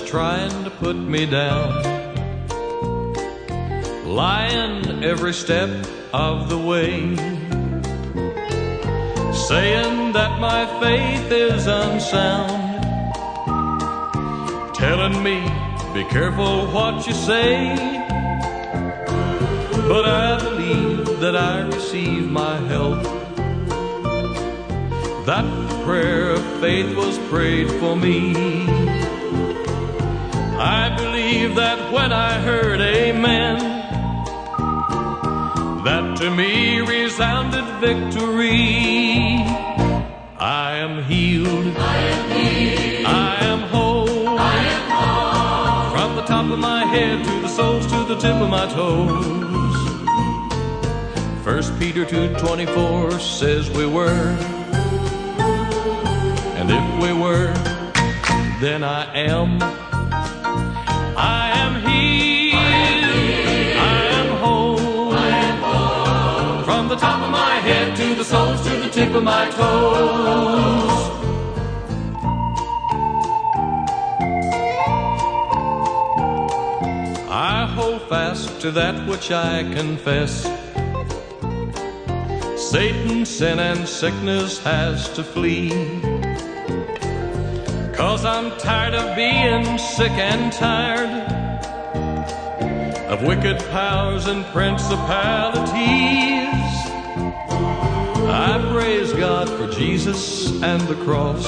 Trying to put me down, lying every step of the way, saying that my faith is unsound, telling me, be careful what you say. But I believe that I receive my help. That prayer of faith was prayed for me. I believe that when I heard amen, that to me resounded victory. I am healed. I am healed. I am whole. I am whole. From the top of my head to the soles to the tip of my toes. First Peter 2:24 says we were and if we were then I am tip of my toes I hold fast to that which I confess. Satan, sin, and sickness has to flee. Cause I'm tired of being sick and tired of wicked powers and principalities. I praise God for Jesus and the cross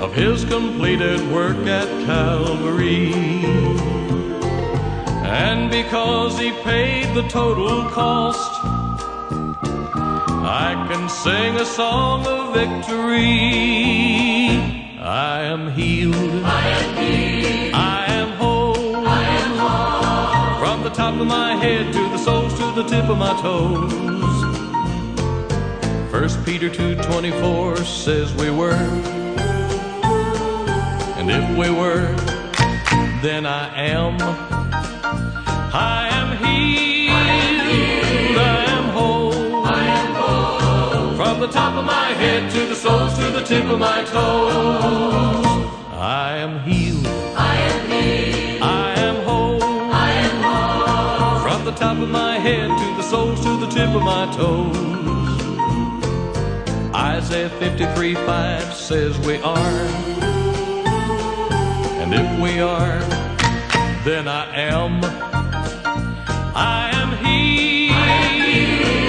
of his completed work at Calvary. And because he paid the total cost, I can sing a song of victory. I am healed. I am healed. I am whole. I am whole. From the top of my head to the soles to the tip of my toes. First Peter 2:24 says we were. And if we were, then I am. I am healed. I am whole. I am whole. From the top of my head to the soles to the tip of my toes. I am healed. I am healed. I am whole. I am whole. From the top of my head to the soles to the tip of my toes. Isaiah 53 5 says we are. And if we are, then I am. I am healed.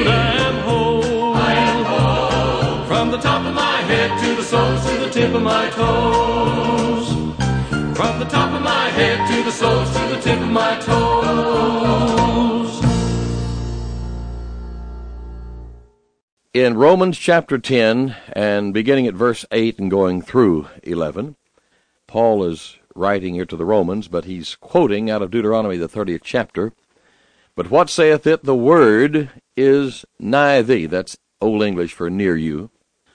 I am whole. I am whole. From the top of my head to the soles to the tip of my toes. From the top of my head to the soles to the tip of my toes. In Romans chapter 10 and beginning at verse 8 and going through 11, Paul is writing here to the Romans, but he's quoting out of Deuteronomy, the 30th chapter. But what saith it? The word is nigh thee. That's Old English for near you.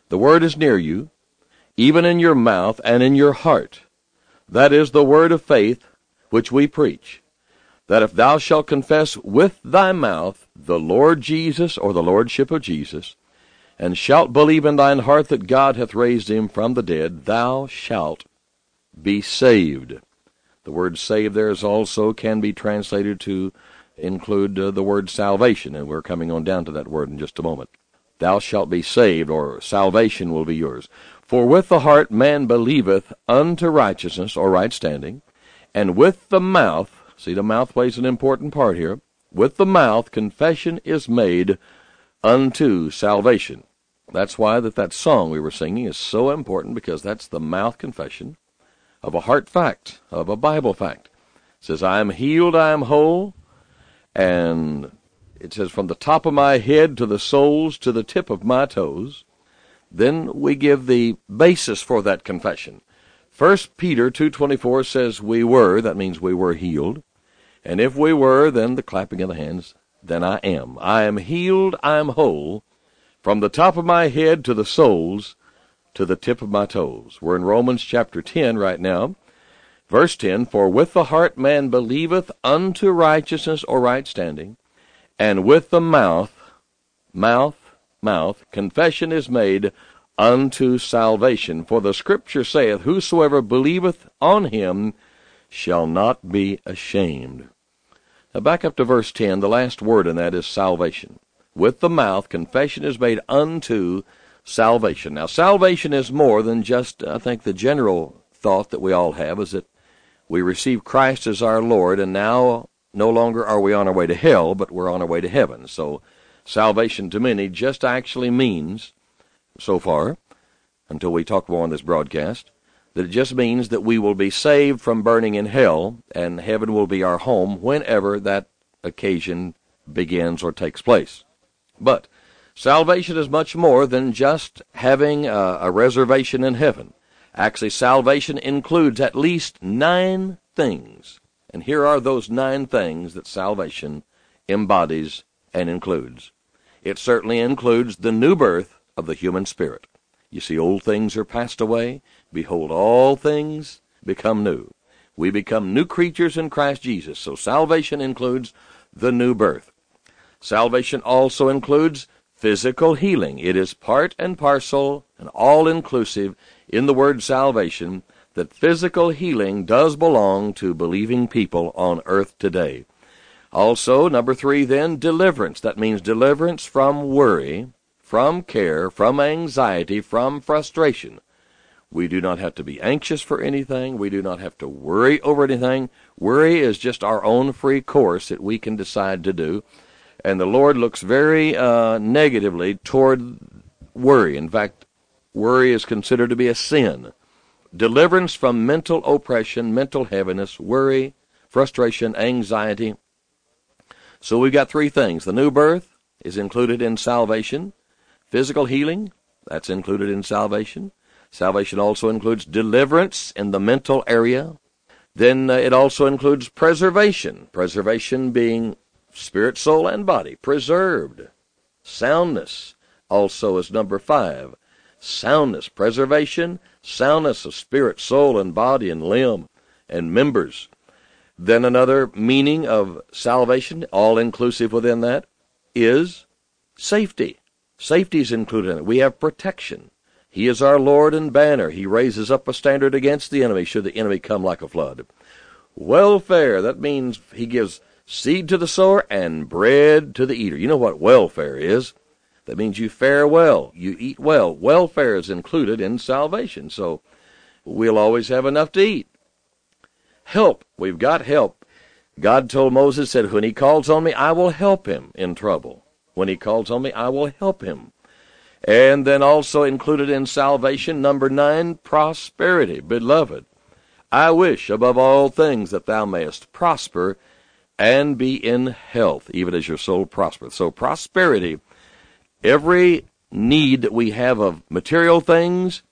The word is near you, even in your mouth and in your heart. That is the word of faith which we preach. That if thou shalt confess with thy mouth the Lord Jesus or the Lordship of Jesus, and shalt believe in thine heart that God hath raised him from the dead, thou shalt be saved. The word saved there is also can be translated to include uh, the word salvation, and we're coming on down to that word in just a moment. Thou shalt be saved, or salvation will be yours. For with the heart man believeth unto righteousness, or right standing, and with the mouth, see the mouth plays an important part here, with the mouth confession is made unto salvation. That's why that, that song we were singing is so important because that's the mouth confession of a heart fact, of a Bible fact. It says, I am healed, I am whole. And it says, from the top of my head to the soles to the tip of my toes. Then we give the basis for that confession. First Peter 2.24 says we were, that means we were healed. And if we were, then the clapping of the hands, then I am. I am healed, I am whole, from the top of my head to the soles, to the tip of my toes. We're in Romans chapter 10 right now. Verse 10, For with the heart man believeth unto righteousness or right standing, and with the mouth, mouth, mouth, confession is made unto salvation. For the scripture saith, Whosoever believeth on him shall not be ashamed. Now back up to verse 10, the last word in that is salvation. With the mouth, confession is made unto salvation. Now, salvation is more than just, I think, the general thought that we all have is that we receive Christ as our Lord, and now no longer are we on our way to hell, but we're on our way to heaven. So, salvation to many just actually means, so far, until we talk more on this broadcast, that it just means that we will be saved from burning in hell, and heaven will be our home whenever that occasion begins or takes place. But salvation is much more than just having a, a reservation in heaven. Actually, salvation includes at least nine things. And here are those nine things that salvation embodies and includes. It certainly includes the new birth of the human spirit. You see, old things are passed away. Behold, all things become new. We become new creatures in Christ Jesus. So salvation includes the new birth. Salvation also includes physical healing. It is part and parcel and all inclusive in the word salvation that physical healing does belong to believing people on earth today. Also, number three, then, deliverance. That means deliverance from worry, from care, from anxiety, from frustration. We do not have to be anxious for anything. We do not have to worry over anything. Worry is just our own free course that we can decide to do. And the Lord looks very uh, negatively toward worry. In fact, worry is considered to be a sin. Deliverance from mental oppression, mental heaviness, worry, frustration, anxiety. So we've got three things. The new birth is included in salvation. Physical healing, that's included in salvation. Salvation also includes deliverance in the mental area. Then uh, it also includes preservation. Preservation being spirit, soul, and body, preserved. Soundness also is number five. Soundness, preservation, soundness of spirit, soul, and body, and limb, and members. Then another meaning of salvation, all inclusive within that, is safety. Safety is included in it. We have protection. He is our Lord and banner. He raises up a standard against the enemy should the enemy come like a flood. Welfare, that means he gives seed to the sower and bread to the eater. You know what welfare is? That means you fare well, you eat well. Welfare is included in salvation, so we'll always have enough to eat. Help, we've got help. God told Moses, said, When he calls on me, I will help him in trouble. When he calls on me, I will help him. And then also included in salvation, number nine, prosperity. Beloved, I wish above all things that thou mayest prosper and be in health, even as your soul prospereth. So prosperity, every need that we have of material things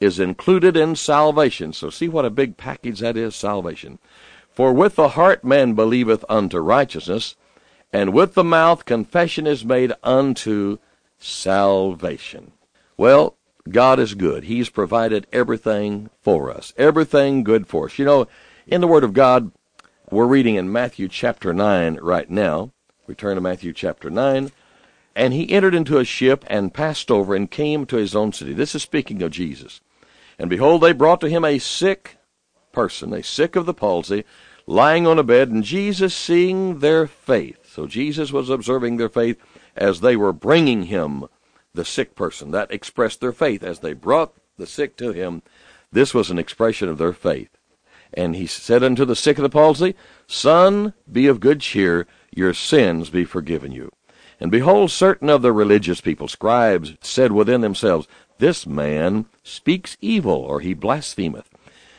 is included in salvation. So see what a big package that is, salvation. For with the heart man believeth unto righteousness, and with the mouth confession is made unto salvation. Well, God is good. He's provided everything for us, everything good for us. You know, in the Word of God, we're reading in Matthew chapter 9 right now. We turn to Matthew chapter 9. And he entered into a ship and passed over and came to his own city. This is speaking of Jesus. And behold, they brought to him a sick person, a sick of the palsy, lying on a bed, and Jesus seeing their faith. So Jesus was observing their faith as they were bringing him the sick person. That expressed their faith. As they brought the sick to him, this was an expression of their faith. And he said unto the sick of the palsy, Son, be of good cheer, your sins be forgiven you. And behold, certain of the religious people, scribes, said within themselves, This man speaks evil, or he blasphemeth.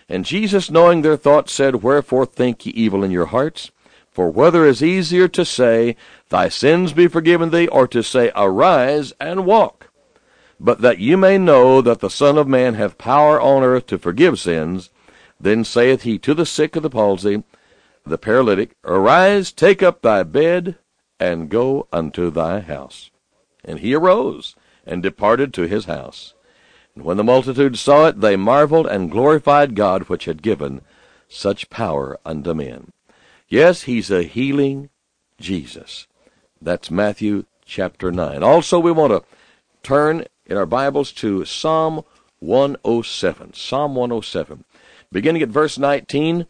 And Jesus, knowing their thoughts, said, Wherefore think ye evil in your hearts? For whether is easier to say, Thy sins be forgiven thee, or to say, Arise and walk? But that ye may know that the Son of Man hath power on earth to forgive sins, then saith he to the sick of the palsy, the paralytic, Arise, take up thy bed, and go unto thy house. And he arose, and departed to his house. And when the multitude saw it, they marveled and glorified God which had given such power unto men. Yes, he's a healing Jesus. That's Matthew chapter 9. Also, we want to turn in our Bibles to Psalm 107. Psalm 107. Beginning at verse 19,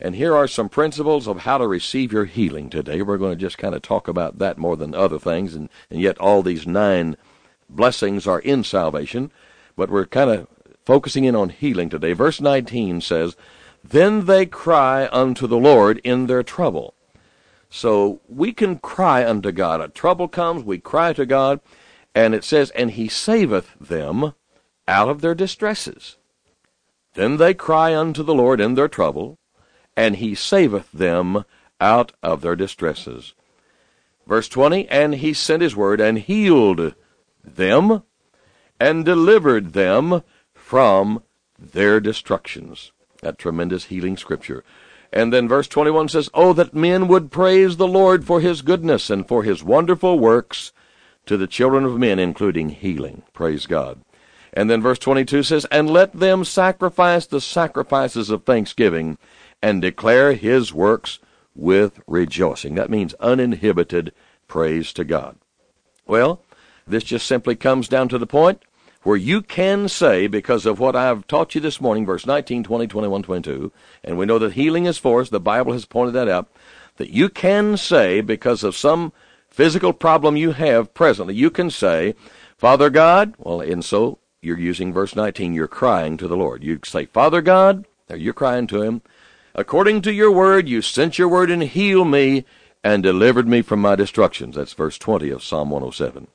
and here are some principles of how to receive your healing today. We're going to just kind of talk about that more than other things, and, and yet all these nine blessings are in salvation, but we're kind of focusing in on healing today. Verse 19 says, then they cry unto the Lord in their trouble. So we can cry unto God. A trouble comes, we cry to God, and it says, And he saveth them out of their distresses. Then they cry unto the Lord in their trouble, and he saveth them out of their distresses. Verse 20, And he sent his word and healed them and delivered them from their destructions. That tremendous healing scripture. And then verse 21 says, Oh, that men would praise the Lord for his goodness and for his wonderful works to the children of men, including healing. Praise God. And then verse 22 says, And let them sacrifice the sacrifices of thanksgiving and declare his works with rejoicing. That means uninhibited praise to God. Well, this just simply comes down to the point where you can say, because of what I've taught you this morning, verse 19, 20, 21, 22, and we know that healing is for us, the Bible has pointed that out, that you can say, because of some physical problem you have presently, you can say, Father God, well, and so you're using verse 19, you're crying to the Lord. You say, Father God, you're crying to Him, according to your word, you sent your word and healed me and delivered me from my destructions. That's verse 20 of Psalm 107.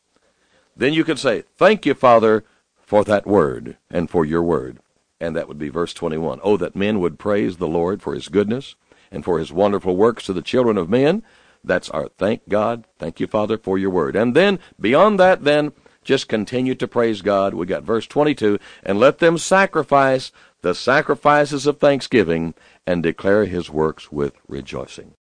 Then you can say, Thank you, Father, for that word and for your word. And that would be verse 21. Oh, that men would praise the Lord for his goodness and for his wonderful works to the children of men. That's our thank God. Thank you, Father, for your word. And then beyond that, then just continue to praise God. We got verse 22. And let them sacrifice the sacrifices of thanksgiving and declare his works with rejoicing.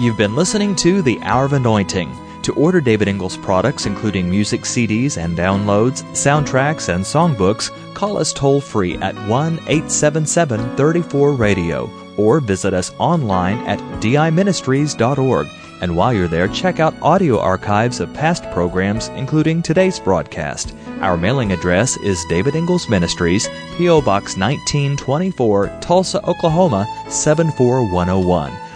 You've been listening to The Hour of Anointing. To order David Ingles products, including music CDs and downloads, soundtracks, and songbooks, call us toll free at 1 877 34 Radio or visit us online at diministries.org. And while you're there, check out audio archives of past programs, including today's broadcast. Our mailing address is David Ingles Ministries, P.O. Box 1924, Tulsa, Oklahoma 74101.